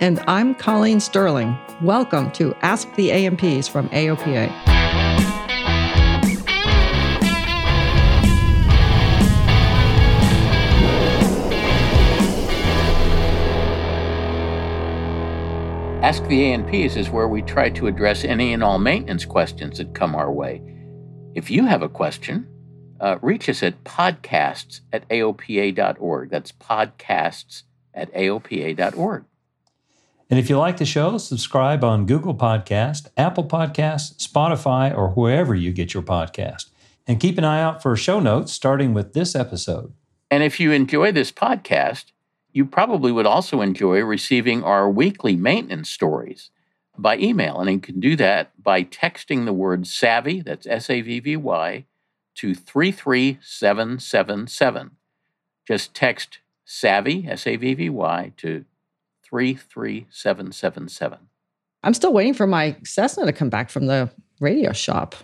And I'm Colleen Sterling. Welcome to Ask the A&Ps from AOPA. Ask the A&Ps is where we try to address any and all maintenance questions that come our way. If you have a question, uh, reach us at podcasts at aopa.org. That's podcasts at aopa.org. And if you like the show, subscribe on Google Podcast, Apple Podcast, Spotify, or wherever you get your podcast. And keep an eye out for show notes starting with this episode. And if you enjoy this podcast, you probably would also enjoy receiving our weekly maintenance stories by email. And you can do that by texting the word SAVVY, that's S A V V Y, to 33777. Just text SAVVY, S A V V Y, to 33777. I'm still waiting for my Cessna to come back from the radio shop.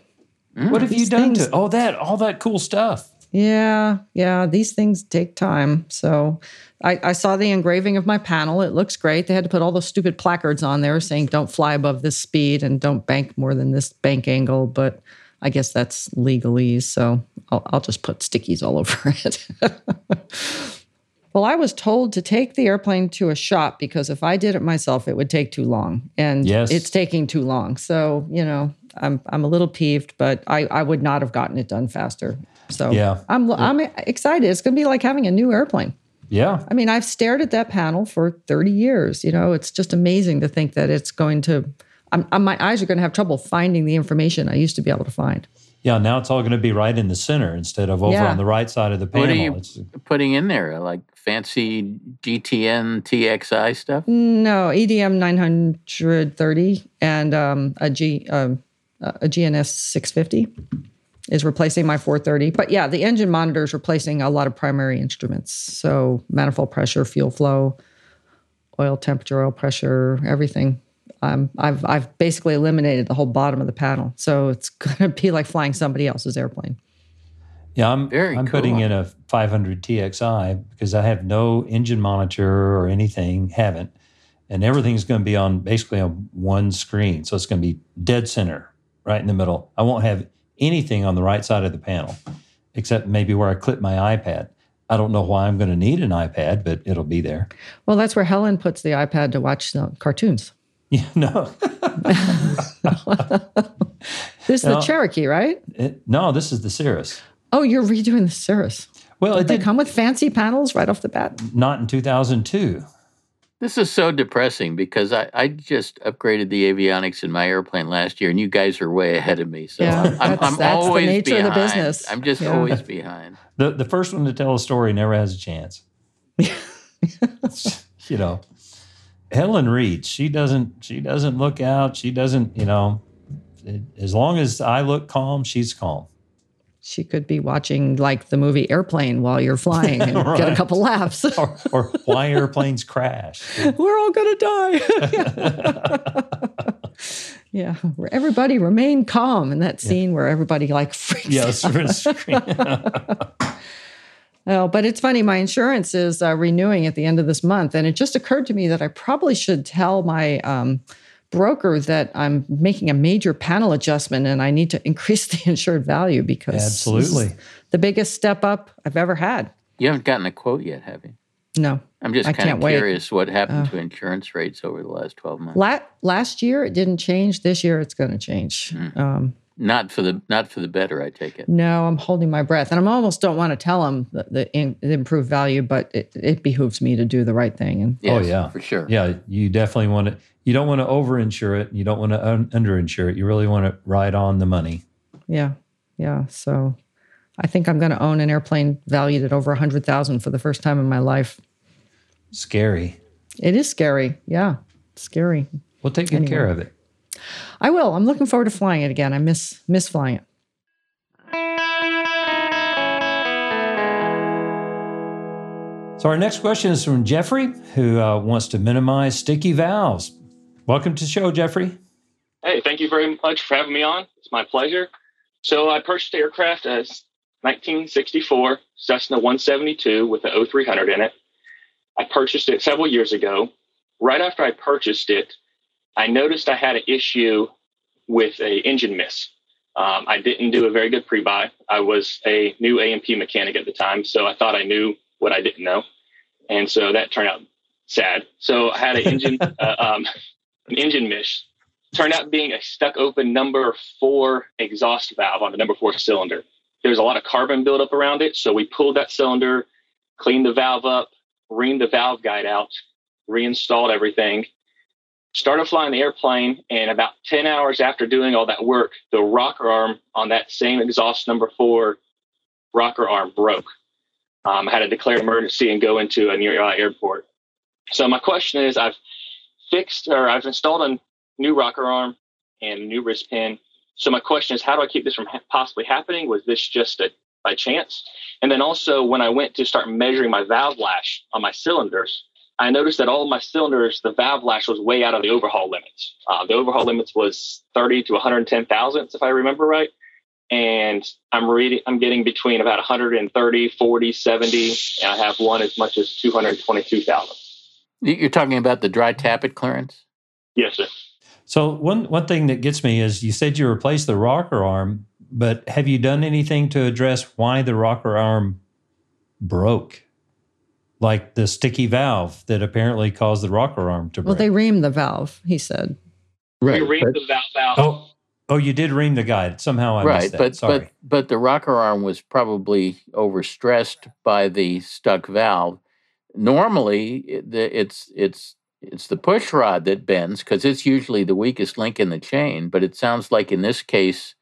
Mm. What have you done things- to all that all that cool stuff? Yeah, yeah, these things take time. So I, I saw the engraving of my panel. It looks great. They had to put all those stupid placards on there saying don't fly above this speed and don't bank more than this bank angle. But I guess that's legalese. So I'll, I'll just put stickies all over it. Well, I was told to take the airplane to a shop because if I did it myself, it would take too long. And Yes. it's taking too long. So, you know, I'm, I'm a little peeved, but I, I would not have gotten it done faster. So Yeah. I'm I'm excited. It's going to be like having a new airplane. Yeah. I mean, I've stared at that panel for 30 years. You know, it's just amazing to think that it's going to. I'm, I'm, my eyes are going to have trouble finding the information I used to be able to find. Yeah. Now it's all going to be right in the center instead of over Yeah. on the right side of the panel. What are you It's- putting in there? Like fancy GTN TXI stuff? No, EDM 930 and um, a G um, a GTN 650 is replacing my 430. But yeah, the engine monitor is replacing a lot of primary instruments. So manifold pressure, fuel flow, oil temperature, oil pressure, everything. Um, I've I've basically eliminated the whole bottom of the panel, so it's going to be like flying somebody else's airplane. Yeah, I'm Very I'm putting in a 500 TXI because I have no engine monitor or anything, haven't, and everything's going to be on basically on one screen, so it's going to be dead center, right in the middle. I won't have anything on the right side of the panel, except maybe where I clip my iPad. I don't know why I'm going to need an iPad, but it'll be there. Well, that's where Helen puts the iPad to watch uh, cartoons. Yeah, no, This is No. the Cherokee, right? It- no, this is the Cirrus. Oh, you're redoing the Cirrus. Well, Don't it they did come with fancy panels right off the bat? not in 2002. This is so depressing because I, I just upgraded the avionics in my airplane last year, and you guys are way ahead of me. So Yeah, I'm, I'm, that's- I'm that's the always nature of the business. I'm just Yeah. always behind. The the first one to tell a story never has a chance. you know, Helen Reed, she doesn't she doesn't look out. She doesn't, you know, it- as long as I look calm, she's calm. She could be watching like the movie Airplane while you're flying and get a couple laughs. Or, or why airplanes crash. We're all gonna die. yeah, where everybody remain calm in that scene where everybody like freaks yes, out. Oh, but it's funny. My insurance is uh, renewing at the end of this month, and it just occurred to me that I probably should tell my um, broker that I'm making a major panel adjustment and I need to increase the insured value because this is Absolutely. the biggest step up I've ever had. You haven't gotten a quote yet, have you? No. I'm just I kind of can't wait. curious what happened Uh, to insurance rates over the last 12 months. La- last year it didn't change. This year it's going to change. Mm. Um, Not for the not for the better, I take it. no, I'm holding my breath, and I almost don't want to tell them the, the, in, the improved value, but it, it behooves me to do the right thing. And Oh, yeah. for sure. Yeah, you definitely want to. You don't want to overinsure it. You don't want to un- underinsure it. You really want to ride on the money. yeah, yeah. So I think I'm going to own an airplane valued at over a hundred thousand for the first time in my life. Scary. It is scary. Yeah, scary. We'll take good Anyway. care of it. I will. I'm looking forward to flying it again. I miss miss flying it. So our next question is from Jeffrey, who uh, wants to minimize sticky valves. Welcome to the show, Jeffrey. Hey, thank you very much for having me on. It's my pleasure. So I purchased the aircraft as 1964 Cessna 172 with the O-300 in it. I purchased it several years ago. Right after I purchased it, I noticed I had an issue with a engine miss. Um, I didn't do a very good pre-buy. I was a new A&P mechanic at the time, so I thought I knew what I didn't know, and so that turned out sad. So I had an engine uh, um, an engine miss turned out being a stuck open number four exhaust valve on the number four cylinder. There's a lot of carbon buildup around it. So we pulled that cylinder, cleaned the valve up, reamed the valve guide out, reinstalled everything, started flying the airplane. And about 10 hours after doing all that work, the rocker arm on that same exhaust number four rocker arm broke. Um, I had to declare emergency and go into a nearby airport. So my question is, I've fixed or I've installed a new rocker arm and a new wrist pin. So my question is, how do I keep this from ha- possibly happening? Was this just a by chance? And then also, when I went to start measuring my valve lash on my cylinders, I noticed that all of my cylinders, the valve lash was way out of the overhaul limits. Uh, the overhaul limits was 30 to 110 thousandths, if I remember right. And I'm reading, I'm getting between about 130, 40, 70, and I have one as much as 222 thousand. You- You're talking about the dry tappet clearance? Yes, sir. So one one thing that gets me is you said you replaced the rocker arm, but have you done anything to address why the rocker arm broke? Like the sticky valve that apparently caused the rocker arm to break. Well, they reamed the valve. He said. Right. We reamed the valve out. oh, oh, you did ream the guide. Somehow I right, missed that. but Sorry. but but the rocker arm was probably overstressed by the stuck valve. Normally, it- it's it's it's the push rod that bends because it's usually the weakest link in the chain. But it sounds like in this case,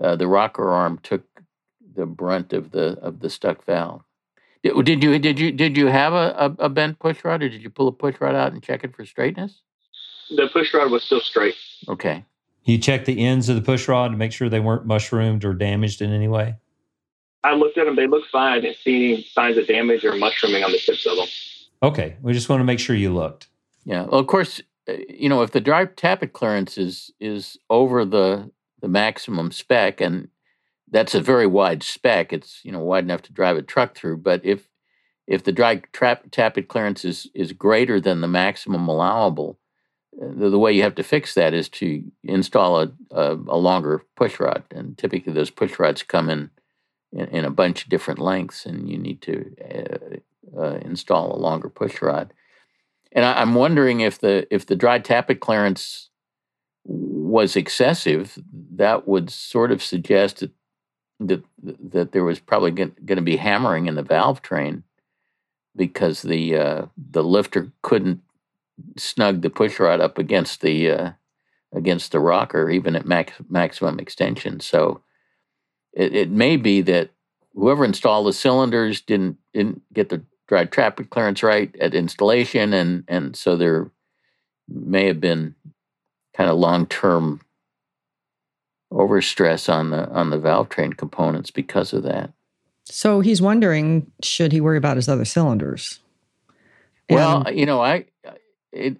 uh, the rocker arm took the brunt of the of the stuck valve. Did, did you did you did you have a, a, a bent push rod, or did you pull a push rod out and check it for straightness? The push rod was still straight. Okay. you checked the ends of the push rod to make sure they weren't mushroomed or damaged in any way. I looked at them; they look fine. I didn't see any signs of damage or mushrooming on the tips of them. Okay, we just want to make sure you looked. Yeah. Well, of course, uh, you know if the dry tappet clearance is is over the the maximum spec, and that's a very wide spec. It's you know wide enough to drive a truck through. But if if the dry trap, tappet clearance is is greater than the maximum allowable, uh, the, the way you have to fix that is to install a, a a longer push rod, and typically those push rods come in in, in a bunch of different lengths, and you need to uh, uh, install a longer push rod. And I, I'm wondering if the if the dry tappet clearance was excessive, that would sort of suggest that that, that there was probably going to be hammering in the valve train because the uh, the lifter couldn't snug the push rod up against the uh, against the rocker even at max, maximum extension. So it, it may be that whoever installed the cylinders didn't didn't get the dry tappet clearance right at installation, and and so there may have been kind of long term overstress on the on the valve train components because of that. So he's wondering, should he worry about his other cylinders? Well, you know, I it,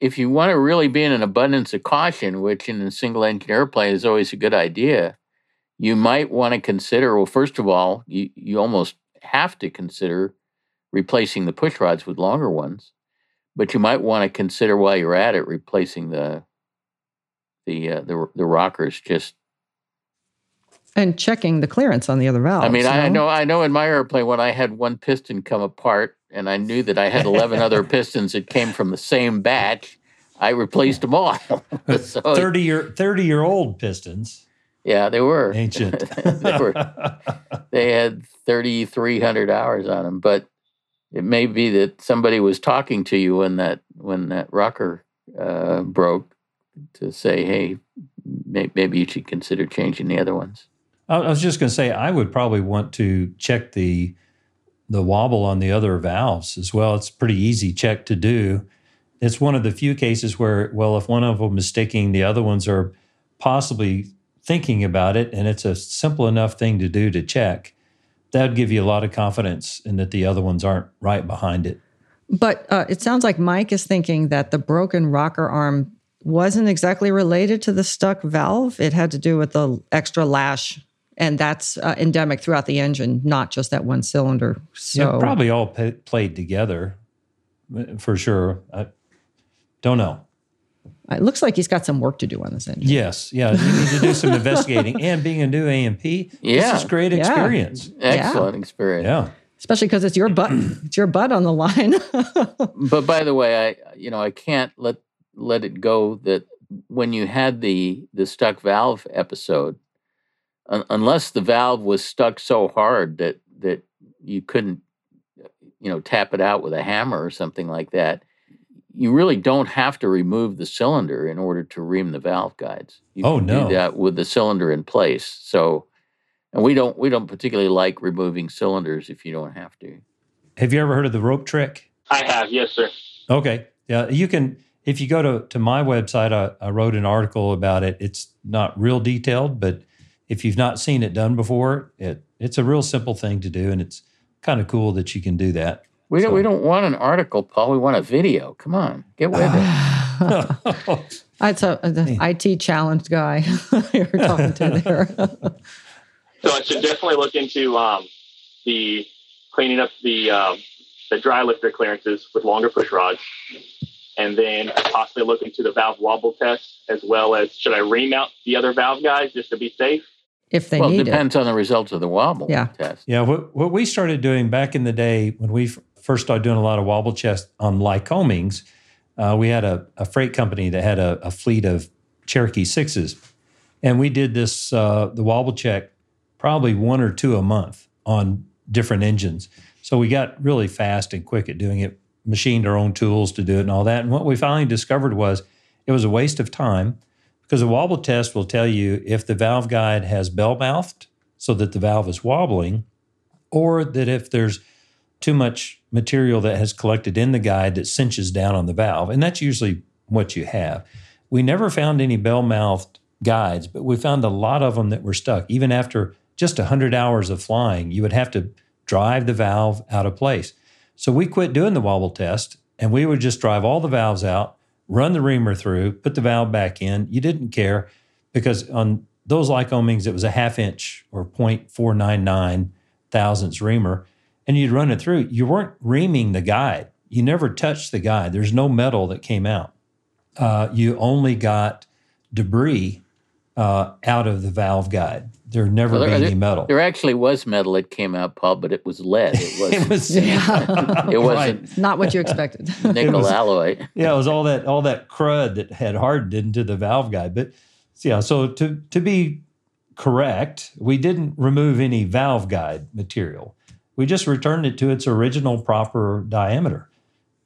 if you want to really be in an abundance of caution, which in a single engine airplane is always a good idea, you might want to consider. Well, first of all, you you almost have to consider replacing the push rods with longer ones, but you might want to consider while you're at it replacing the the uh, the the rockers just and checking the clearance on the other valves. I mean, I no? know, I know. In my airplane, when I had one piston come apart and I knew that I had 11 other pistons that came from the same batch, I replaced them all. so, 30 year 30 year old pistons. Yeah, they were ancient. they were. They had 3,300 hours on them, but it may be that somebody was talking to you when that when that rocker uh, broke to say, "Hey, may, maybe you should consider changing the other ones." I was just going to say I would probably want to check the the wobble on the other valves as well. It's a pretty easy check to do. It's one of the few cases where, well, if one of them is sticking, the other ones are possibly thinking about it, and it's a simple enough thing to do to check. That would give you a lot of confidence in that the other ones aren't right behind it. But uh, it sounds like Mike is thinking that the broken rocker arm wasn't exactly related to the stuck valve. It had to do with the extra lash and that's uh, endemic throughout the engine, not just that one cylinder. So yeah, probably all p- played together uh, for sure. I don't know. It looks like he's got some work to do on this engine. Yes, yeah, you need to do some investigating. And being a new A&P, yeah, this is great experience. Yeah. Excellent yeah. experience. Yeah, especially because it's your butt. it's your butt on the line. but by the way, I you know I can't let let it go that when you had the the stuck valve episode, unless the valve was stuck so hard that that you couldn't you know tap it out with a hammer or something like that you really don't have to remove the cylinder in order to ream the valve guides. You oh can no. do that with the cylinder in place. So and we don't we don't particularly like removing cylinders if you don't have to. Have you ever heard of the rope trick? I have yes sir. Okay. Yeah you can if you go to, to my website I, I wrote an article about it it's not real detailed but if you've not seen it done before, it it's a real simple thing to do, and it's kind of cool that you can do that. We don't we don't want an article, Paul. We want a video. Come on, get with it. That's a, the IT challenge guy you're talking to there. so I should definitely look into um, the cleaning up the um, the dry lifter clearances with longer push rods, and then possibly look into the valve wobble test as well as should I remount the other valve guys just to be safe? if they well, need it depends it. on the results of the wobble yeah. test. Yeah, what, what we started doing back in the day when we first started doing a lot of wobble checks on Lycomings, uh, we had a, a, freight company that had a, a, fleet of Cherokee sixes, and we did this uh, the wobble check probably one or two a month on different engines. So we got really fast and quick at doing it. Machined our own tools to do it and all that. And what we finally discovered was it was a waste of time because a wobble test will tell you if the valve guide has bell mouthed so that the valve is wobbling, or that if there's too much material that has collected in the guide that cinches down on the valve. And that's usually what you have. We never found any bell mouthed guides, but we found a lot of them that were stuck. Even after just 100 hours of flying, you would have to drive the valve out of place. So we quit doing the wobble test and we would just drive all the valves out run the reamer through, put the valve back in. You didn't care because on those Lycomings, it was a half inch or 0.499 thousandths reamer, and you'd run it through. You weren't reaming the guide. You never touched the guide. There's no metal that came out. Uh, you only got debris uh, out of the valve guide. There never well, there, be uh, any metal. There actually was metal that came out, Paul, but it was lead. It, was, it was. Yeah. it wasn't right. not what you expected. nickel was, alloy. Yeah, it was all that all that crud that had hardened into the valve guide. But yeah, so to to be correct, we didn't remove any valve guide material. We just returned it to its original proper diameter.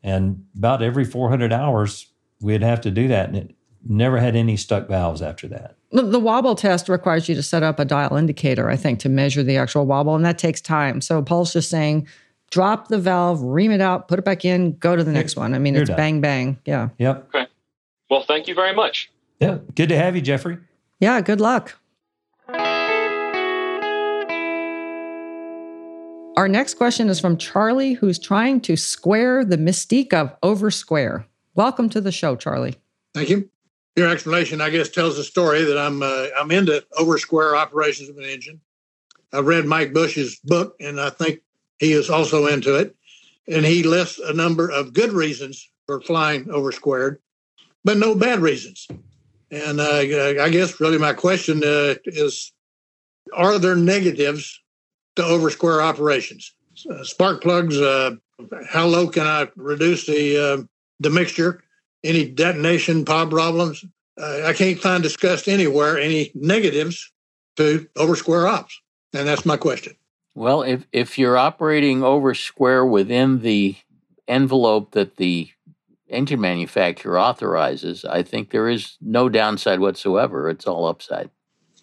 And about every 400 hours, we'd have to do that, and it never had any stuck valves after that. The, the, wobble test requires you to set up a dial indicator, I think, to measure the actual wobble, and that takes time. So Paul's just saying, drop the valve, ream it out, put it back in, go to the next one. I mean, You're it's done. bang bang. Yeah. Yep. Okay. Well, thank you very much. Yeah. Good to have you, Jeffrey. Yeah. Good luck. Our next question is from Charlie, who's trying to square the mystique of over square. Welcome to the show, Charlie. Thank you your explanation, I guess, tells the story that I'm uh, I'm into over square operations of an engine. I've read Mike Bush's book, and I think he is also into it. And he lists a number of good reasons for flying over squared, but no bad reasons. And uh, I guess really my question uh, is: Are there negatives to over square operations? Spark plugs, uh, How low can I reduce the uh, the mixture? Any detonation problems? Uh, I can't find discussed anywhere any negatives to over square ops, and that's my question. Well, if if you're operating over square within the envelope that the engine manufacturer authorizes, I think there is no downside whatsoever. It's all upside.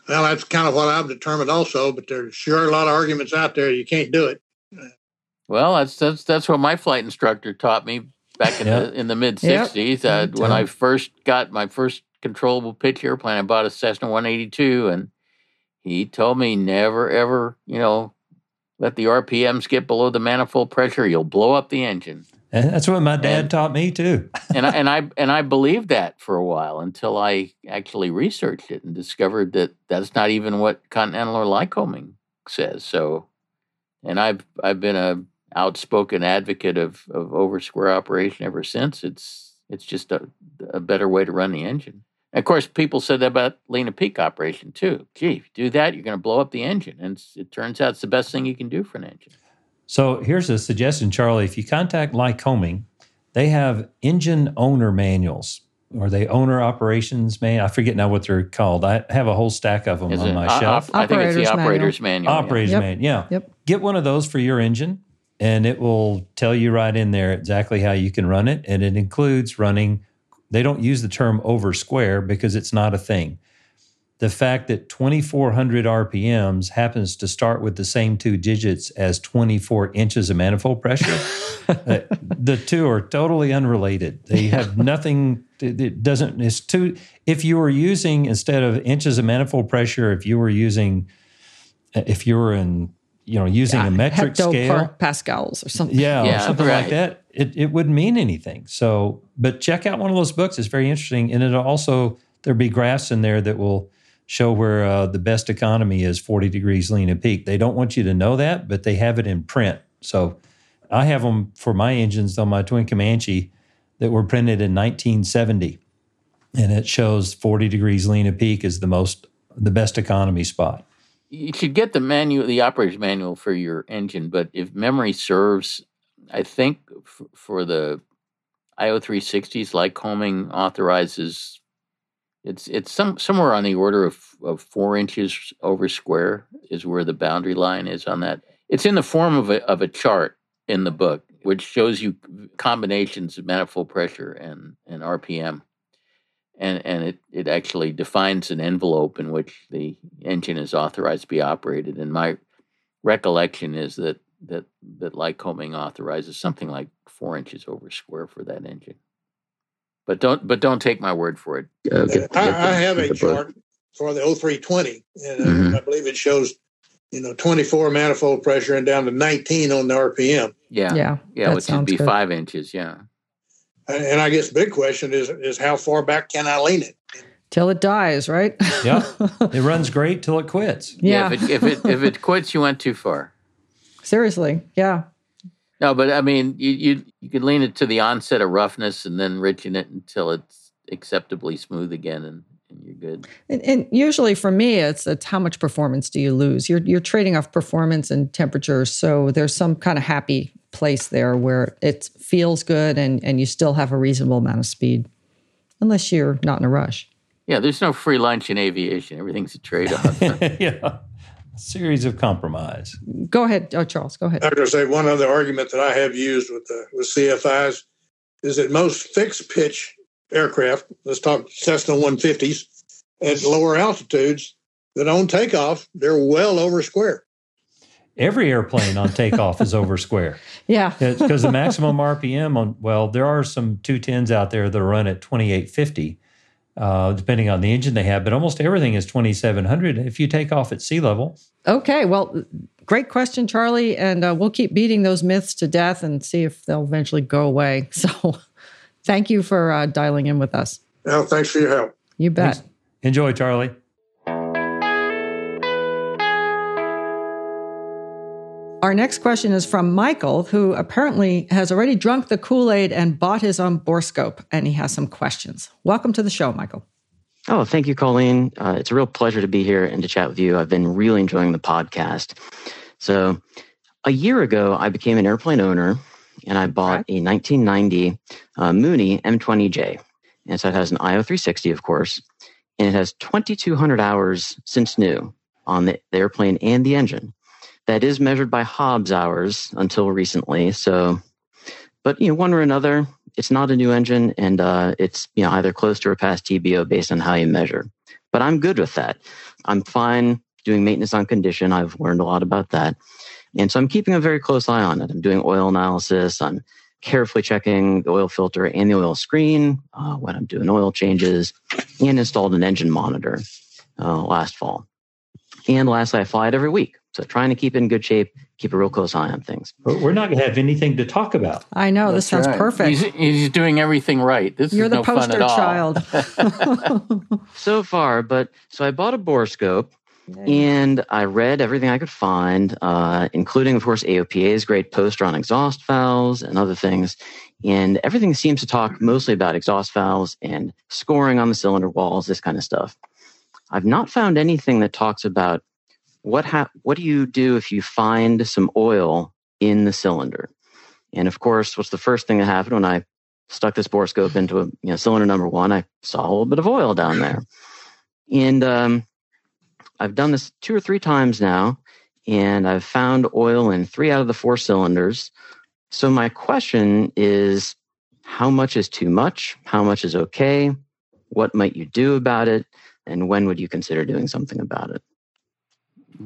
Well, that's kind of what I've determined also, but there's sure a lot of arguments out there. You can't do it. Well, that's that's that's what my flight instructor taught me back in Yep. the in the mid '60s. Uh, when I first got my first controllable pitch airplane, I bought a Cessna 182, and he told me never ever, you know, let the RPMs get below the manifold pressure. You'll blow up the engine. And that's what my dad And- taught me too. and I, and I and I believed that for a while until I actually researched it and discovered that that's not even what Continental or Lycoming says. So, and I've I've been a outspoken advocate of of over square operation ever since. It's it's just a, a better way to run the engine. And of course, people said that about lean of peak operation too. Gee, if you do that, you're going to blow up the engine, and it turns out it's the best thing you can do for an engine. So here's a suggestion, Charlie. If you contact Lycoming, they have engine owner manuals or they owner operations man. I forget now what they're called. I have a whole stack of them Is on it my op- shelf. op- I think it's the Operator's manual. operator's manual. yeah. Operator's Yep. manual. Yeah. Yep. Get one of those for your engine, and it will tell you right in there exactly how you can run it. And it includes running. They don't use the term over square because it's not a thing. The fact that 2400 RPMs happens to start with the same two digits as 24 inches of manifold pressure, uh, the two are totally unrelated. They have nothing. It it doesn't. It's two. If you were using instead of inches of manifold pressure, if you were using, if you were in, you know, using a metric Hecto scale, par- Pascals or something. yeah, Yeah, or something like that, it, it wouldn't mean anything. So, but check out one of those books. It's very interesting. And it'll also, there'll be graphs in there that will show where uh, the best economy is 40 degrees lean and peak. They don't want you to know that, but they have it in print. So I have them for my engines on my twin Comanche that were printed in 1970. And it shows 40 degrees lean and peak is the most, the best economy spot. You should get the manual, the operator's manual for your engine. But if memory serves, I think f- for the IO360s, Lycoming authorizes it's it's some somewhere on the order of, of four inches over square is where the boundary line is on that. It's in the form of a of a chart in the book, which shows you combinations of manifold pressure and and RPM and and it it actually defines an envelope in which the engine is authorized to be operated. And my recollection is that that that Lycoming authorizes something like four inches over square for that engine. But don't but don't take my word for it. Uh, get- I, the- I have a the book. chart for the O-320, and uh, Mhm. I believe it shows, you know, 24 manifold pressure and down to 19 on the RPM. Yeah, Yeah. yeah, that which would sounds be good. five inches. Yeah, And and I guess the big question is is how far back can I lean it? Till it dies, right? Yeah. It runs great till it quits. yeah. If it, if it if it quits, you went too far. Seriously. Yeah. No, but I mean, you you you could lean it to the onset of roughness and then richen it until it's acceptably smooth again, and, and you're good. And, and usually for me, it's it's how much performance do you lose? You're you're trading off performance and temperature, so there's some kind of happy place there where it feels good and and you still have a reasonable amount of speed, unless you're not in a rush. Yeah, there's no free lunch in aviation. Everything's a trade off. yeah. A series of compromise. Go ahead, oh, Charles. Go ahead. I was going to say one other argument that I have used with the with CFIs is that most fixed pitch aircraft, let's talk Cessna 150s, at lower altitudes, that on takeoff they're well over square. Every airplane on takeoff is over square Yeah. because the maximum RPM on, well, there are some 210s out there that run at 2850, uh, depending on the engine they have, but almost everything is 2700 if you take off at sea level. Okay. Well, great question, Charlie, and uh, we'll keep beating those myths to death and see if they'll eventually go away. So, thank you for uh, dialing in with us. Well, thanks for your help. You bet. Thanks. Enjoy, Charlie. Our next question is from Michael, who apparently has already drunk the Kool Aid and bought his own borescope, and he has some questions. Welcome to the show, Michael. Oh, thank you, Colleen. Uh, it's a real pleasure to be here and to chat with you. I've been really enjoying the podcast. So, a year ago, I became an airplane owner and I bought a 1990 uh, Mooney M20J. And so it has an IO360, of course, and it has 2,200 hours since new on the, the airplane and the engine. That is measured by Hobbs hours until recently. So, but you know, one or another, it's not a new engine, and uh, it's you know either close to or past TBO based on how you measure. But I'm good with that. I'm fine doing maintenance on condition. I've learned a lot about that. And so I'm keeping a very close eye on it. I'm doing oil analysis. I'm carefully checking the oil filter and the oil screen uh, when I'm doing oil changes and installed an engine monitor uh, last fall. And lastly, I fly it every week. So trying to keep it in good shape, keep a real close eye on things. We're not going to have anything to talk about. I know this sounds right. perfect. He's, he's doing everything right. This You're is the no fun poster at all. child. So far, but so I bought a borescope and I read everything I could find, uh, including, of course, AOPA's great poster on exhaust valves and other things. And everything seems to talk mostly about exhaust valves and scoring on the cylinder walls, this kind of stuff. I've not found anything that talks about what ha- what do you do if you find some oil in the cylinder. And of course, what's the first thing that happened when I stuck this borescope into a you know, cylinder number one? I saw a little bit of oil down there, and um, I've done this two or three times now, and I've found oil in three out of the four cylinders. So my question is how much is too much? How much is okay? What might you do about it? And when would you consider doing something about it?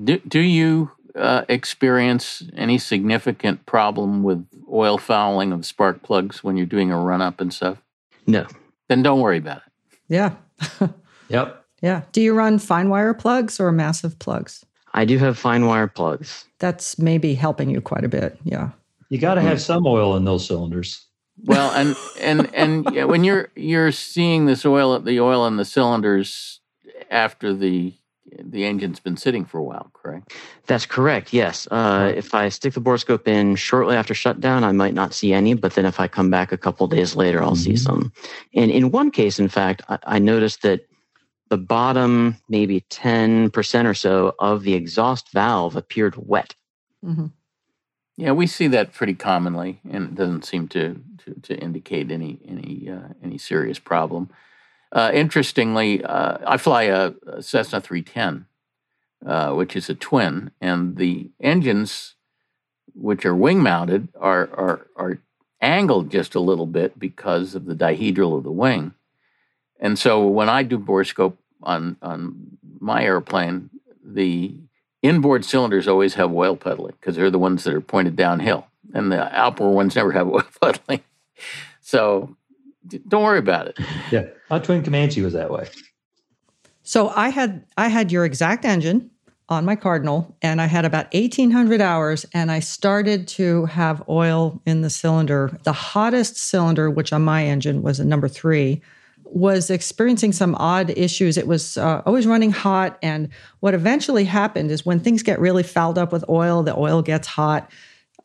Do, do you uh, experience any significant problem with oil fouling of spark plugs when you're doing a run up and stuff? No. Then don't worry about it. yeah. Yep. Yeah. Do you run fine wire plugs or massive plugs? I do have fine wire plugs. That's maybe helping you quite a bit. Yeah. You got to have some oil in those cylinders. Well, and and and yeah, when you're you're seeing this oil, the oil in the cylinders after the the engine's been sitting for a while, correct? That's correct. Yes. Uh, if I stick the borescope in shortly after shutdown, I might not see any. But then if I come back a couple days later, I'll see Mhm. some. And in one case, in fact, I, I noticed that the bottom maybe ten percent or so of the exhaust valve appeared wet. hmm Yeah, we see that pretty commonly, and it doesn't seem to to, to indicate any any uh, any serious problem. Uh, interestingly, uh, I fly a, a Cessna 310, uh, which is a twin, and the engines, which are wing mounted, are are are angled just a little bit because of the dihedral of the wing. And so when I do borescope on on my airplane, the inboard cylinders always have oil puddling because they're the ones that are pointed downhill, and the outboard ones never have oil puddling. So don't worry about it. Yeah. My twin Comanche was that way. So I had I had your exact engine on my Cardinal, and I had about eighteen hundred hours, and I started to have oil in the cylinder. The hottest cylinder, which on my engine was a number three, was experiencing some odd issues. It was uh, always running hot, and what eventually happened is when things get really fouled up with oil, the oil gets hot.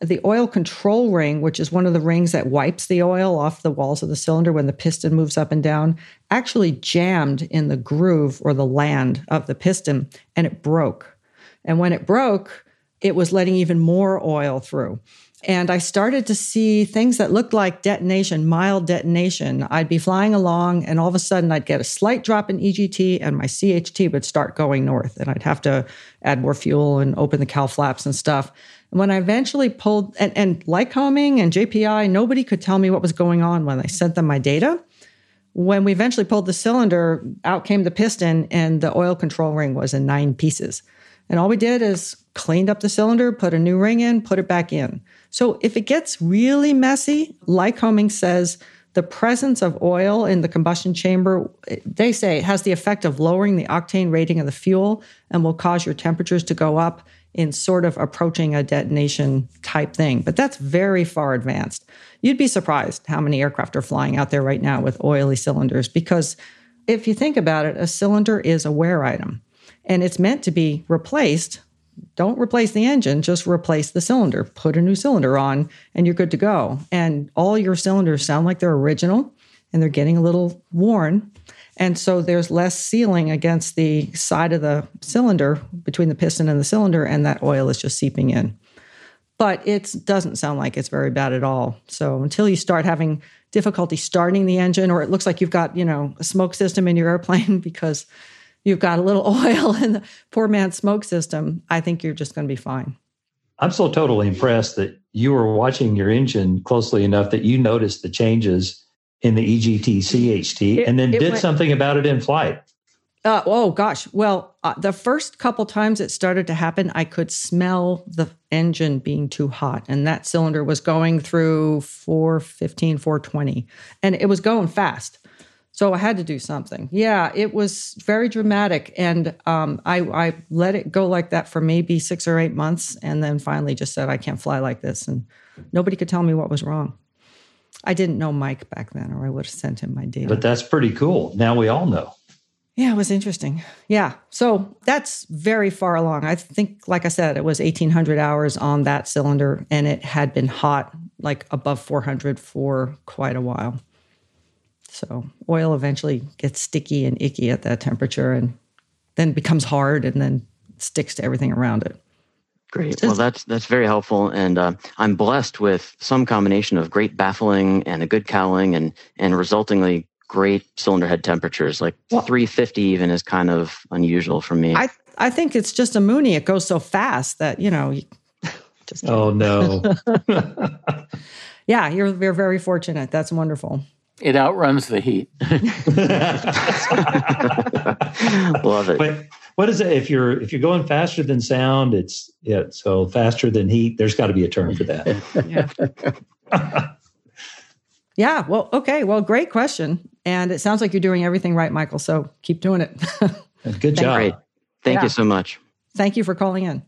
The oil control ring, which is one of the rings that wipes the oil off the walls of the cylinder when the piston moves up and down, actually jammed in the groove or the land of the piston and it broke. And when it broke, it was letting even more oil through. And I started to see things that looked like detonation, mild detonation. I'd be flying along, and all of a sudden, I'd get a slight drop in EGT, and my CHT would start going north. And I'd have to add more fuel and open the cowl flaps and stuff. And when I eventually pulled, and, and Lycoming and JPI, nobody could tell me what was going on when I sent them my data. When we eventually pulled the cylinder, out came the piston, and the oil control ring was in nine pieces. And all we did is cleaned up the cylinder, put a new ring in, put it back in. So if it gets really messy, Lycoming says the presence of oil in the combustion chamber, they say it has the effect of lowering the octane rating of the fuel and will cause your temperatures to go up in sort of approaching a detonation type thing. But that's very far advanced. You'd be surprised how many aircraft are flying out there right now with oily cylinders because if you think about it, a cylinder is a wear item and it's meant to be replaced. Don't replace the engine, just replace the cylinder. Put a new cylinder on, and you're good to go. And all your cylinders sound like they're original and they're getting a little worn. And so there's less sealing against the side of the cylinder between the piston and the cylinder, and that oil is just seeping in. but it doesn't sound like it's very bad at all. So until you start having difficulty starting the engine, or it looks like you've got, you know, a smoke system in your airplane because you've got a little oil in the poor man's smoke system, I think you're just going to be fine. I'm so totally impressed that you were watching your engine closely enough that you noticed the changes in the EGT CHT It- and then did went- something about it in flight. Uh, oh gosh. Well, uh, the first couple times it started to happen, I could smell the engine being too hot, and that cylinder was going through 415, 420, and it was going fast. So I had to do something. Yeah, it was very dramatic, and um, I, I let it go like that for maybe six or eight months, and then finally just said I can't fly like this, and nobody could tell me what was wrong. I didn't know Mike back then, or I would have sent him my data. But that's pretty cool. Now we all know. Yeah, it was interesting. Yeah. So that's very far along. I think, like I said, it was 1,800 hours on that cylinder and it had been hot, like above 400 for quite a while. So oil eventually gets sticky and icky at that temperature and then becomes hard and then sticks to everything around it. Great. Well, that's that's very helpful, and uh, I'm blessed with some combination of great baffling and a good cowling, and and resultingly great cylinder head temperatures. Like Well- 350 even is kind of unusual for me. I, I think it's just a Mooney. It goes so fast that, you know, you, just Oh, no. yeah, you're, you're very fortunate. That's wonderful. It outruns the heat. Love it. but what is it? If you're if you're going faster than sound, it's yeah. So faster than heat. There's got to be a term for that. Yeah. yeah. Well, okay. Well, great question. And it sounds like you're doing everything right, Michael. So keep doing it. Good job. Great. Thank Yeah. you so much. Thank you for calling in.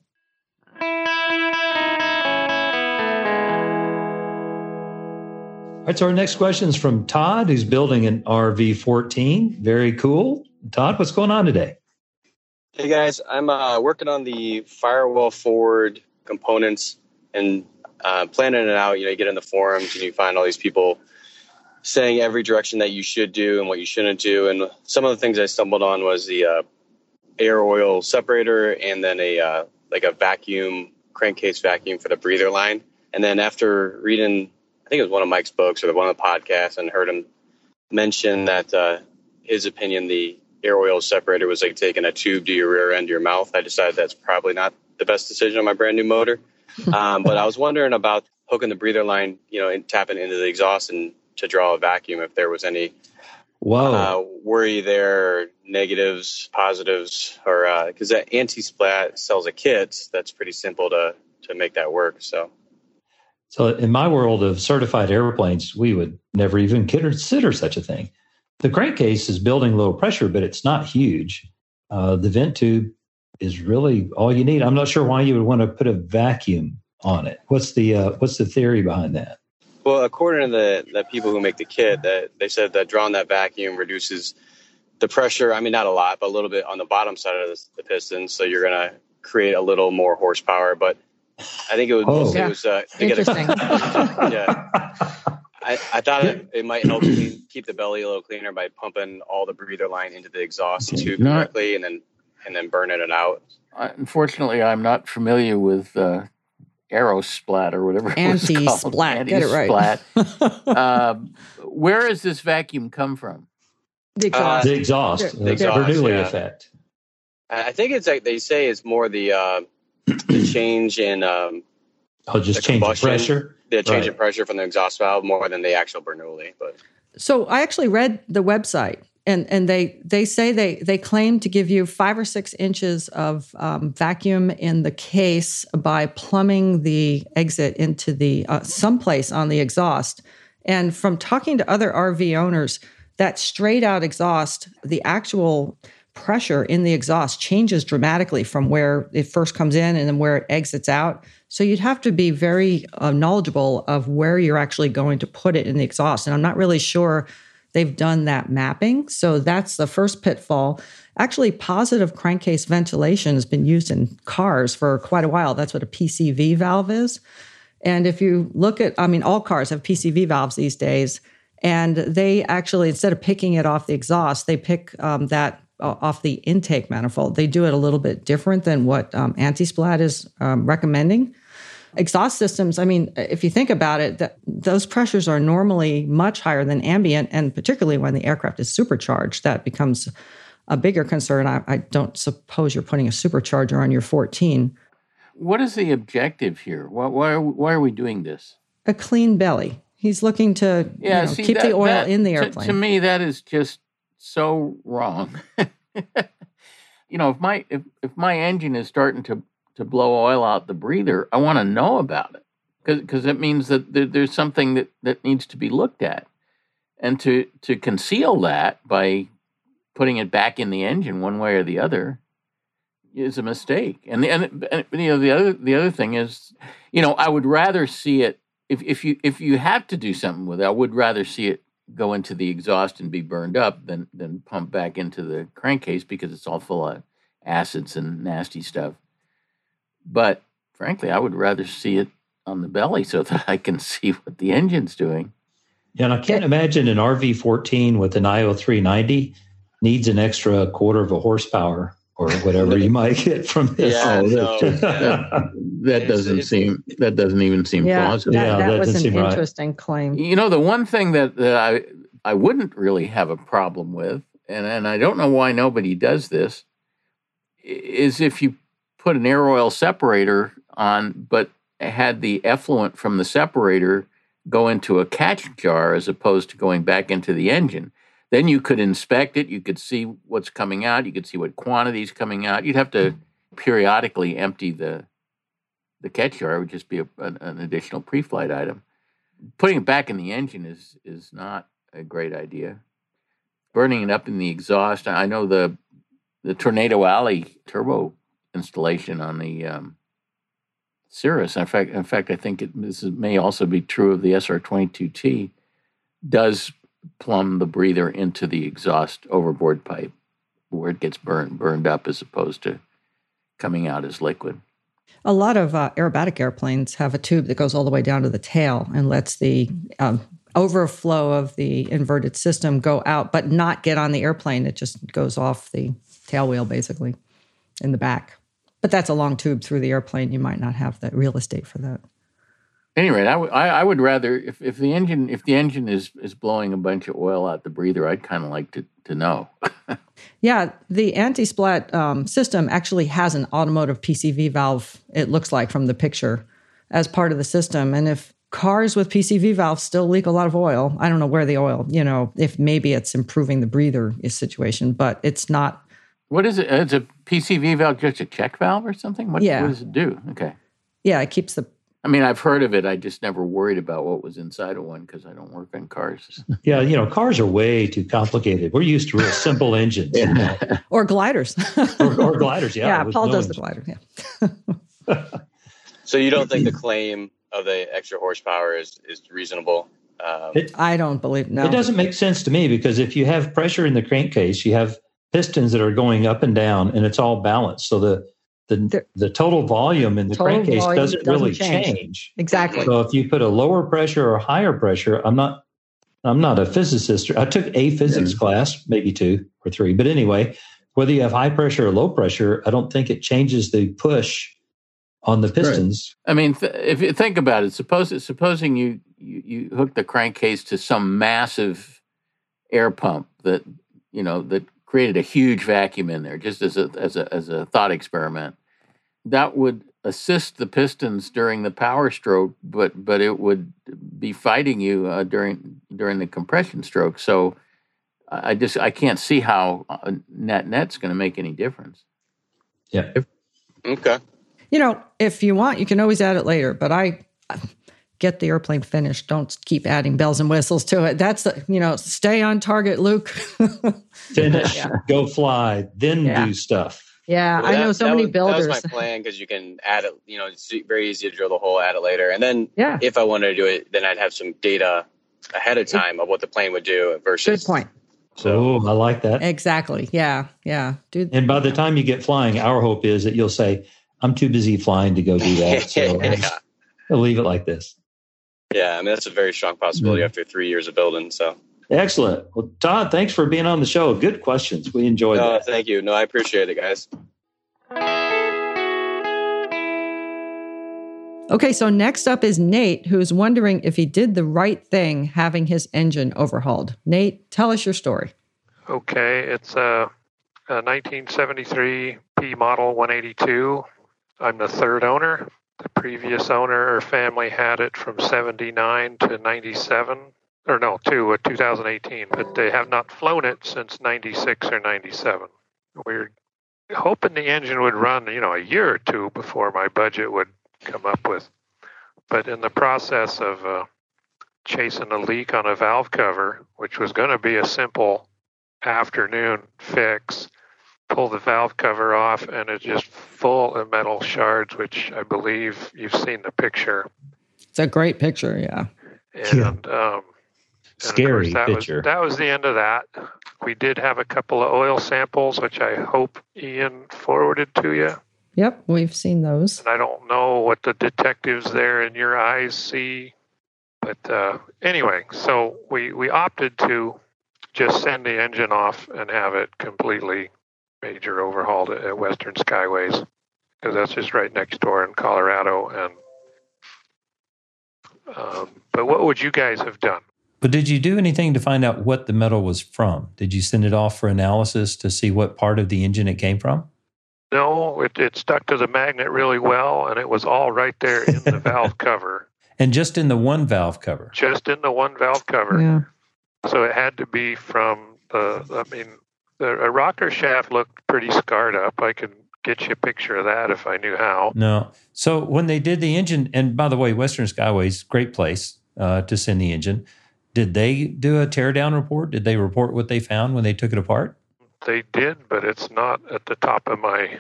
Right, so our next question is from Todd, who's building an RV 14. Very cool. Todd, what's going on today? Hey guys, I'm uh, working on the firewall forward components and uh, planning it out. You know, you get in the forums and you find all these people saying every direction that you should do and what you shouldn't do. And some of the things I stumbled on was the uh, air oil separator and then a uh, like a vacuum crankcase vacuum for the breather line. And then after reading, I think it was one of Mike's books or one of the podcasts, and heard him mention that uh, his opinion the air oil separator was like taking a tube to your rear end of your mouth. I decided that's probably not the best decision on my brand new motor. Um, but I was wondering about hooking the breather line, you know, and tapping into the exhaust and to draw a vacuum if there was any Whoa. uh, worry there, negatives, positives, or because that anti-splat sells a kit that's pretty simple to to make that work. So So, in my world of certified airplanes, we would never even consider such a thing. The crankcase is building low pressure, but it's not huge. Uh, the vent tube is really all you need. I'm not sure why you would want to put a vacuum on it. What's the uh, what's the theory behind that? Well, according to the, the people who make the kit, that they said that drawing that vacuum reduces the pressure. I mean, not a lot, but a little bit on the bottom side of the, the piston. So you're gonna create a little more horsepower. But I think it was Oh. mostly Yeah. it was uh, to get a, Interesting. yeah. I, I thought it, it might help clean, keep the belly a little cleaner by pumping all the breather line into the exhaust tube Not- correctly, and then and then burning it out. Uh, Unfortunately, I'm not familiar with uh, Aerosplat or whatever it was called. Anti-splat. Get it right. Anti-splat. um, where does this vacuum come from? The exhaust. the exhaust, The the exhaust, Bernoulli yeah. effect. I I think it's like they say it's more the uh, the change in um, I'll just The change the combustion. pressure. the change in pressure from the exhaust valve more than the actual Bernoulli. But So I actually read the website, and and they they say they they claim to give you five or six inches of um, vacuum in the case by plumbing the exit into the uh, someplace on the exhaust. And from talking to other RV owners, that straight out exhaust, the actual pressure in the exhaust changes dramatically from where it first comes in and then where it exits out. So you'd have to be very uh, knowledgeable of where you're actually going to put it in the exhaust. And I'm not really sure they've done that mapping. So that's the first pitfall. Actually, positive crankcase ventilation has been used in cars for quite a while. That's what a PCV valve is. And if you look at, I mean, all cars have PCV valves these days. And they actually, instead of picking it off the exhaust, they pick um, that off the intake manifold. They do it a little bit different than what um, Anti-Splat is um, recommending. exhaust systems, I mean, if you think about it, that those pressures are normally much higher than ambient, and particularly when the aircraft is supercharged, that becomes a bigger concern. I, I don't suppose you're putting a supercharger on your 14. What is the objective here? Why, why, are, we, why are we doing this? A clean belly. He's looking to Yeah, you know, see, keep that- the oil that- in the to- airplane. To, me, that is just so wrong. you know, if my if, if my engine is starting to to blow oil out the breather, I want to know about it because it means that there, there's something that that needs to be looked at, and to to conceal that by putting it back in the engine one way or the other is a mistake. And the, and, and you know the other the other thing is, you know, I would rather see it if if you if you have to do something with it, I would rather see it go into the exhaust and be burned up than than pump back into the crankcase because it's all full of acids and nasty stuff. But frankly, I would rather see it on the belly so that I can see what the engine's doing. Yeah, And I can't imagine an RV 14 with an IO 390 needs an extra quarter of a horsepower or whatever you might get from this. Yeah, Oh, no, that, that doesn't seem that doesn't even seem yeah, plausible. that, Yeah, that that was an seem right. interesting claim. You know, the one thing that, that I I wouldn't really have a problem with, and, and I don't know why nobody does this, is if you put an air oil separator on, but had the effluent from the separator go into a catch jar as opposed to going back into the engine. Then you could inspect it. You could see what's coming out. You could see what quantities coming out. You'd have to periodically empty the the catch jar. It would just be a, an, an additional pre-flight item putting it back in the engine is is not a great idea. Burning it up in the exhaust. I know the the Tornado Alley turbo installation on the um, Cirrus. In fact, in fact, I think it, this is, may also be true of the SR22T. Does plumb the breather into the exhaust overboard pipe, where it gets burned burned up as opposed to coming out as liquid. A lot of uh, aerobatic airplanes have a tube that goes all the way down to the tail and lets the um, overflow of the inverted system go out, but not get on the airplane. It just goes off the tail wheel, basically, in the back. But that's a long tube through the airplane. You might not have the real estate for that. Anyway, I, w- I, I would I would rather if, if the engine if the engine is is blowing a bunch of oil out the breather, I'd kind of like to to know. Yeah, the anti-splat um, system actually has an automotive PCV valve. It looks like from the picture as part of the system, and if cars with PCV valves still leak a lot of oil, I don't know where the oil. You know, if maybe it's improving the breather situation, but it's not. What is it? It's a PCV valve just a check valve or something? What, Yeah. what does it do? Okay. Yeah, it keeps the. I mean, I've heard of it. I just never worried about what was inside of one because I don't work on cars. Yeah, you know, cars are way too complicated. We're used to real simple engines you know, Or gliders. or, or gliders. Yeah, yeah, Paul no does the engine. glider. Yeah. So you don't think the claim of the extra horsepower is is reasonable? Um, It- I don't believe no. It doesn't make sense to me because if you have pressure in the crankcase, you have pistons that are going up and down, and it's all balanced. So the the, The- the total volume in the Total crankcase doesn't, doesn't really change. change. Exactly. So if you put a lower pressure or higher pressure, I'm not I'm not a physicist. I took a physics class, maybe two or three, but anyway, whether you have high pressure or low pressure, I don't think it changes the push on the pistons. I mean, th- if you think about it, suppose supposing you, you you hook the crankcase to some massive air pump that you know that created a huge vacuum in there, just as a as a as a thought experiment, that would assist the pistons during the power stroke, but but it would be fighting you uh, during during the compression stroke. So I I just I can't see how uh, net net's going to make any difference. Yeah. okay. You know, if you want, you can always add it later. But I get the airplane finished. Don't keep adding bells and whistles to it. That's the, you know, stay on target, Luke. Finish, Yeah. go fly, then Yeah. do stuff. yeah, Well, I know so many was, builders. That was my plan because you can add it. You know, it's very easy to drill the hole, add it later, and then Yeah, if I wanted to do it, then I'd have some data ahead of time of what the plane would do versus. good point. So oh, I like that. Exactly. Yeah, yeah. Do And by the time you get flying, our hope is that you'll say, I'm too busy flying to go do that. So yeah, I'll leave it like this. Yeah. I mean, that's a very strong possibility Mhm. after three years of building. So, Excellent. Well, Todd, thanks for being on the show. Good questions. We enjoyed no, that. thank you. No, I appreciate it, guys. Okay, so next up is Nate, who's wondering if he did the right thing having his engine overhauled. Nate, tell us your story. Okay, it's a, a 1973 P model 182. I'm the third owner. The previous owner or family had it from 79 to 97, or no, to uh, 2018, but they have not flown it since 96 or 97. We're hoping the engine would run, you know, a year or two before my budget would come up with. But in the process of uh, chasing a leak on a valve cover, which was going to be a simple afternoon fix, pull the valve cover off, and it's just full of metal shards, which I believe you've seen the picture. It's a great picture, yeah. And, um, and Scary that picture. Was, that was the end of that. We did have a couple of oil samples, which I hope Ian forwarded to you. Yep, we've seen those. And I don't know what the detectives there in your eyes see. But uh, anyway, so we, we opted to just send the engine off and have it completely major overhauled at Western Skyways because that's just right next door in Colorado. And um, but what would you guys have done? But did you do anything to find out what the metal was from? Did you send it off for analysis to see what part of the engine it came from? No, it, it stuck to the magnet really well, and it was all right there in the valve cover, And just in the one valve cover. just in the one valve cover. Yeah. So it had to be from the. I mean, the a rocker shaft looked pretty scarred up. I could get you a picture of that if I knew how. No. So when they did the engine, and by the way, Western Skyways, great place uh, to send the engine. Did they do a teardown report? Did they report what they found when they took it apart? They did, but it's not at the top of my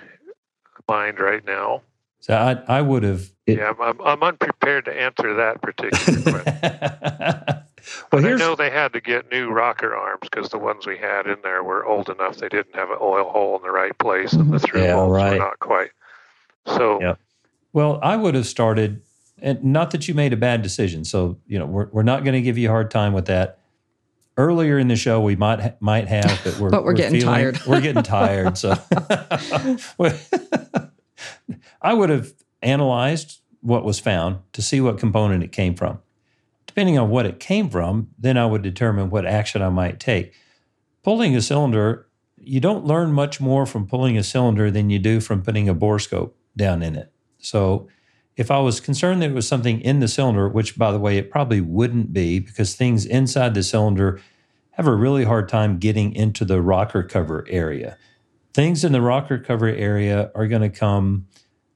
mind right now. So I, I would have. yeah, I'm, I'm, I'm unprepared to answer that particular question. Well, I know they had to get new rocker arms because the ones we had in there were old enough. They didn't have an oil hole in the right place, and the through Yeah, bolts right. were not quite. So Yep. Well, I would have started, and not that you made a bad decision. So you know, we're we're not going to give you a hard time with that. Earlier in the show, we might might have, but we're But we're getting feeling- tired. We're getting tired. So I would have analyzed what was found to see what component it came from. Depending on what it came from, then I would determine what action I might take. Pulling a cylinder, you don't learn much more from pulling a cylinder than you do from putting a bore scope down in it. So if I was concerned that it was something in the cylinder, which by the way, it probably wouldn't be because things inside the cylinder have a really hard time getting into the rocker cover area. Things in the rocker cover area are going to come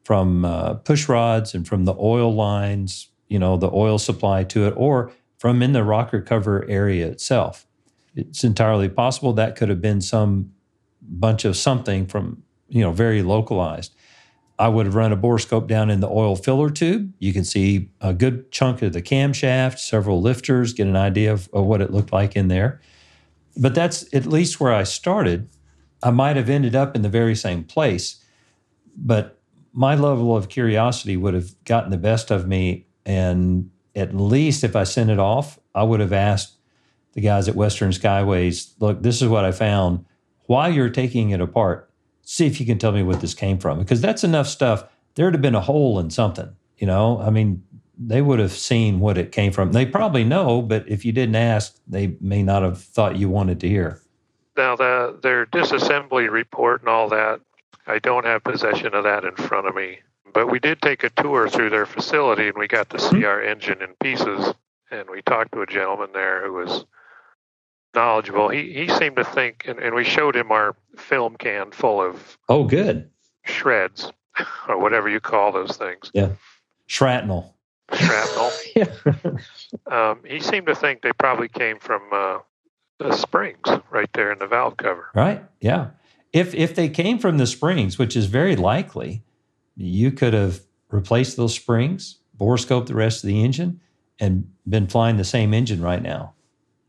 from uh, push rods and from the oil lines, you know, the oil supply to it, or from in the rocker cover area itself. It's entirely possible that could have been some bunch of something from, you know, very localized. I would have run a bore scope down in the oil filler tube. You can see a good chunk of the camshaft, several lifters, get an idea of, of what it looked like in there. But that's at least where I started. I might have ended up in the very same place, but my level of curiosity would have gotten the best of me. And at least if I sent it off, I would have asked the guys at Western Skyways, look, this is what I found. While you're taking it apart, see if you can tell me what this came from. Because that's enough stuff. There'd have been a hole in something, you know? I mean, they would have seen what it came from. They probably know, but if you didn't ask, they may not have thought you wanted to hear. now the their disassembly report and all that, I don't have possession of that in front of me. But we did take a tour through their facility and we got to see our engine in pieces. And we talked to a gentleman there who was knowledgeable. He he seemed to think, and, and we showed him our film can full of Oh, good. shreds or whatever you call those things, Yeah, Shrapnel. shrapnel. Yeah. um, he seemed to think they probably came from uh, the springs right there in the valve cover. Right. Yeah. If if they came from the springs, which is very likely, you could have replaced those springs, bore scoped the rest of the engine, and been flying the same engine right now.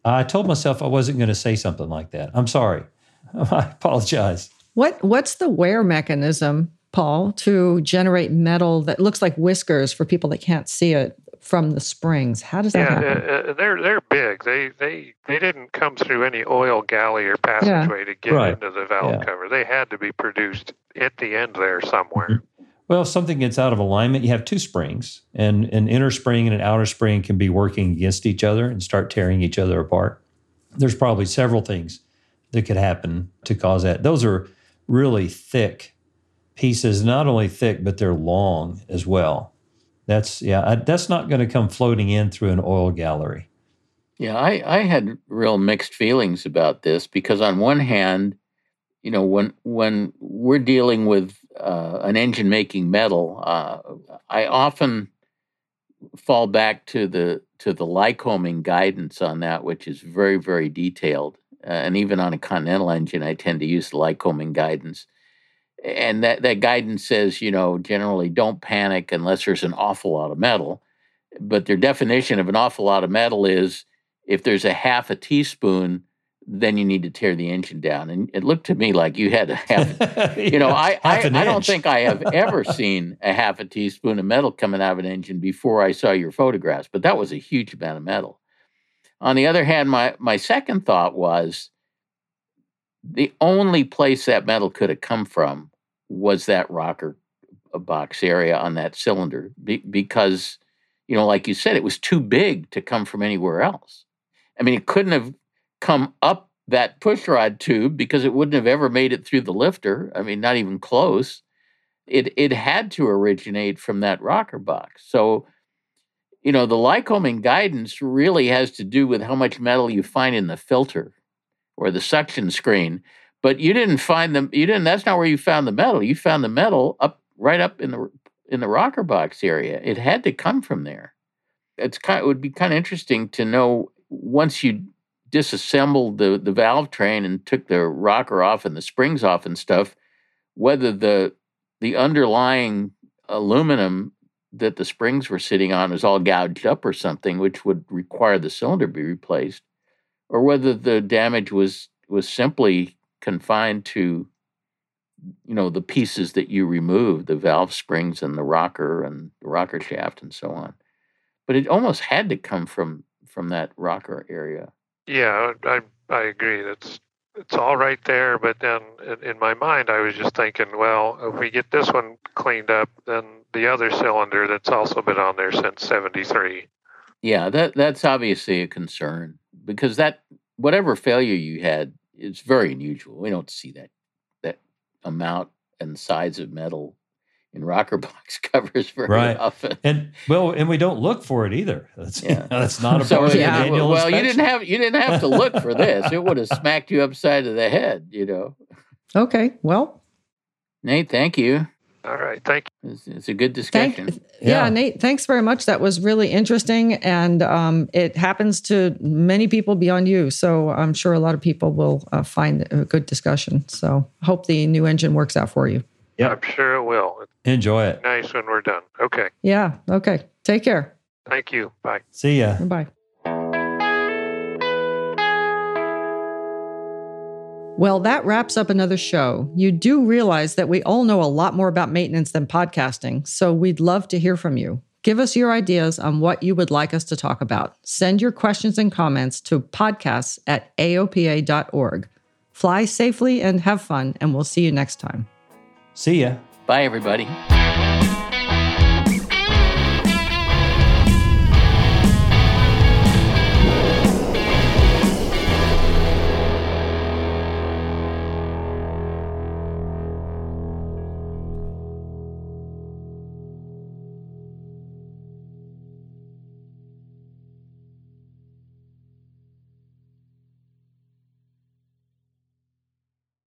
I told myself I wasn't going to say something like that. I'm sorry. I apologize. What what's the wear mechanism, Paul, to generate metal that looks like whiskers for people that can't see it from the springs? How does that Yeah, happen? uh, uh, they're they're big. They they they didn't come through any oil galley or passageway to get Right. into the valve Yeah. cover. They had to be produced at the end there somewhere. Well, if something gets out of alignment, you have two springs, and an inner spring and an outer spring can be working against each other and start tearing each other apart. There's probably several things that could happen to cause that. Those are really thick pieces, not only thick, but they're long as well. That's, yeah, that's not going to come floating in through an oil gallery. Yeah, I, I had real mixed feelings about this because on one hand, you know, when when we're dealing with uh, an engine making metal, uh, I often fall back to the to the Lycoming guidance on that, which is very very detailed. Uh, and even on a Continental engine, I tend to use the Lycoming guidance. And that, that guidance says, you know, generally don't panic unless there's an awful lot of metal. But their definition of an awful lot of metal is if there's a half a teaspoon then you need to tear the engine down. And it looked to me like you had to have, you know, I, I, I, don't think I have ever seen a half a teaspoon of metal coming out of an engine before I saw your photographs, but that was a huge amount of metal. On the other hand, my, my second thought was the only place that metal could have come from was that rocker box area on that cylinder be, because, you know, like you said, it was too big to come from anywhere else. I mean, it couldn't have come up that pushrod tube because it wouldn't have ever made it through the lifter. I mean, not even close. It it had to originate from that rocker box. So, you know, the Lycoming guidance really has to do with how much metal you find in the filter or the suction screen. But you didn't find them. You didn't. That's not where you found the metal. You found the metal up right up in the in the rocker box area. It had to come from there. It's kind. It would be kind of interesting to know once you disassembled the the valve train and took the rocker off and the springs off and stuff, whether the the underlying aluminum that the springs were sitting on was all gouged up or something, which would require the cylinder be replaced, or whether the damage was was simply confined to you know the pieces that you removed the valve springs and the rocker and the rocker shaft and so on. But it almost had to come from from that rocker area yeah, I I agree. It's it's all right there, but then in, in my mind, I was just thinking, well, if we get this one cleaned up, then the other cylinder that's also been on there since '73. Yeah, that that's obviously a concern because that whatever failure you had, it's very unusual. We don't see that that amount and size of metal in rocker box covers very right. often. And well, and we don't look for it either. That's yeah. that's not a so, part yeah, of the Well, inspection. you didn't have you didn't have to look for this. It would have smacked you upside of the head, you know. Okay. Well, Nate, thank you. All right, thank you. It's, it's a good discussion. Thank, yeah. yeah. Nate, thanks very much. That was really interesting, and um, it happens to many people beyond you. So I'm sure a lot of people will uh, find a good discussion. So hope the new engine works out for you. Yeah, I'm sure it will. Enjoy it. Nice when we're done. Okay. Yeah. Okay. Take care. Thank you. Bye. See ya. Bye. Well, that wraps up another show. You do realize that we all know a lot more about maintenance than podcasting, so we'd love to hear from you. Give us your ideas on what you would like us to talk about. Send your questions and comments to podcasts at aopa.org. Fly safely and have fun, and we'll see you next time. See ya. Bye, everybody.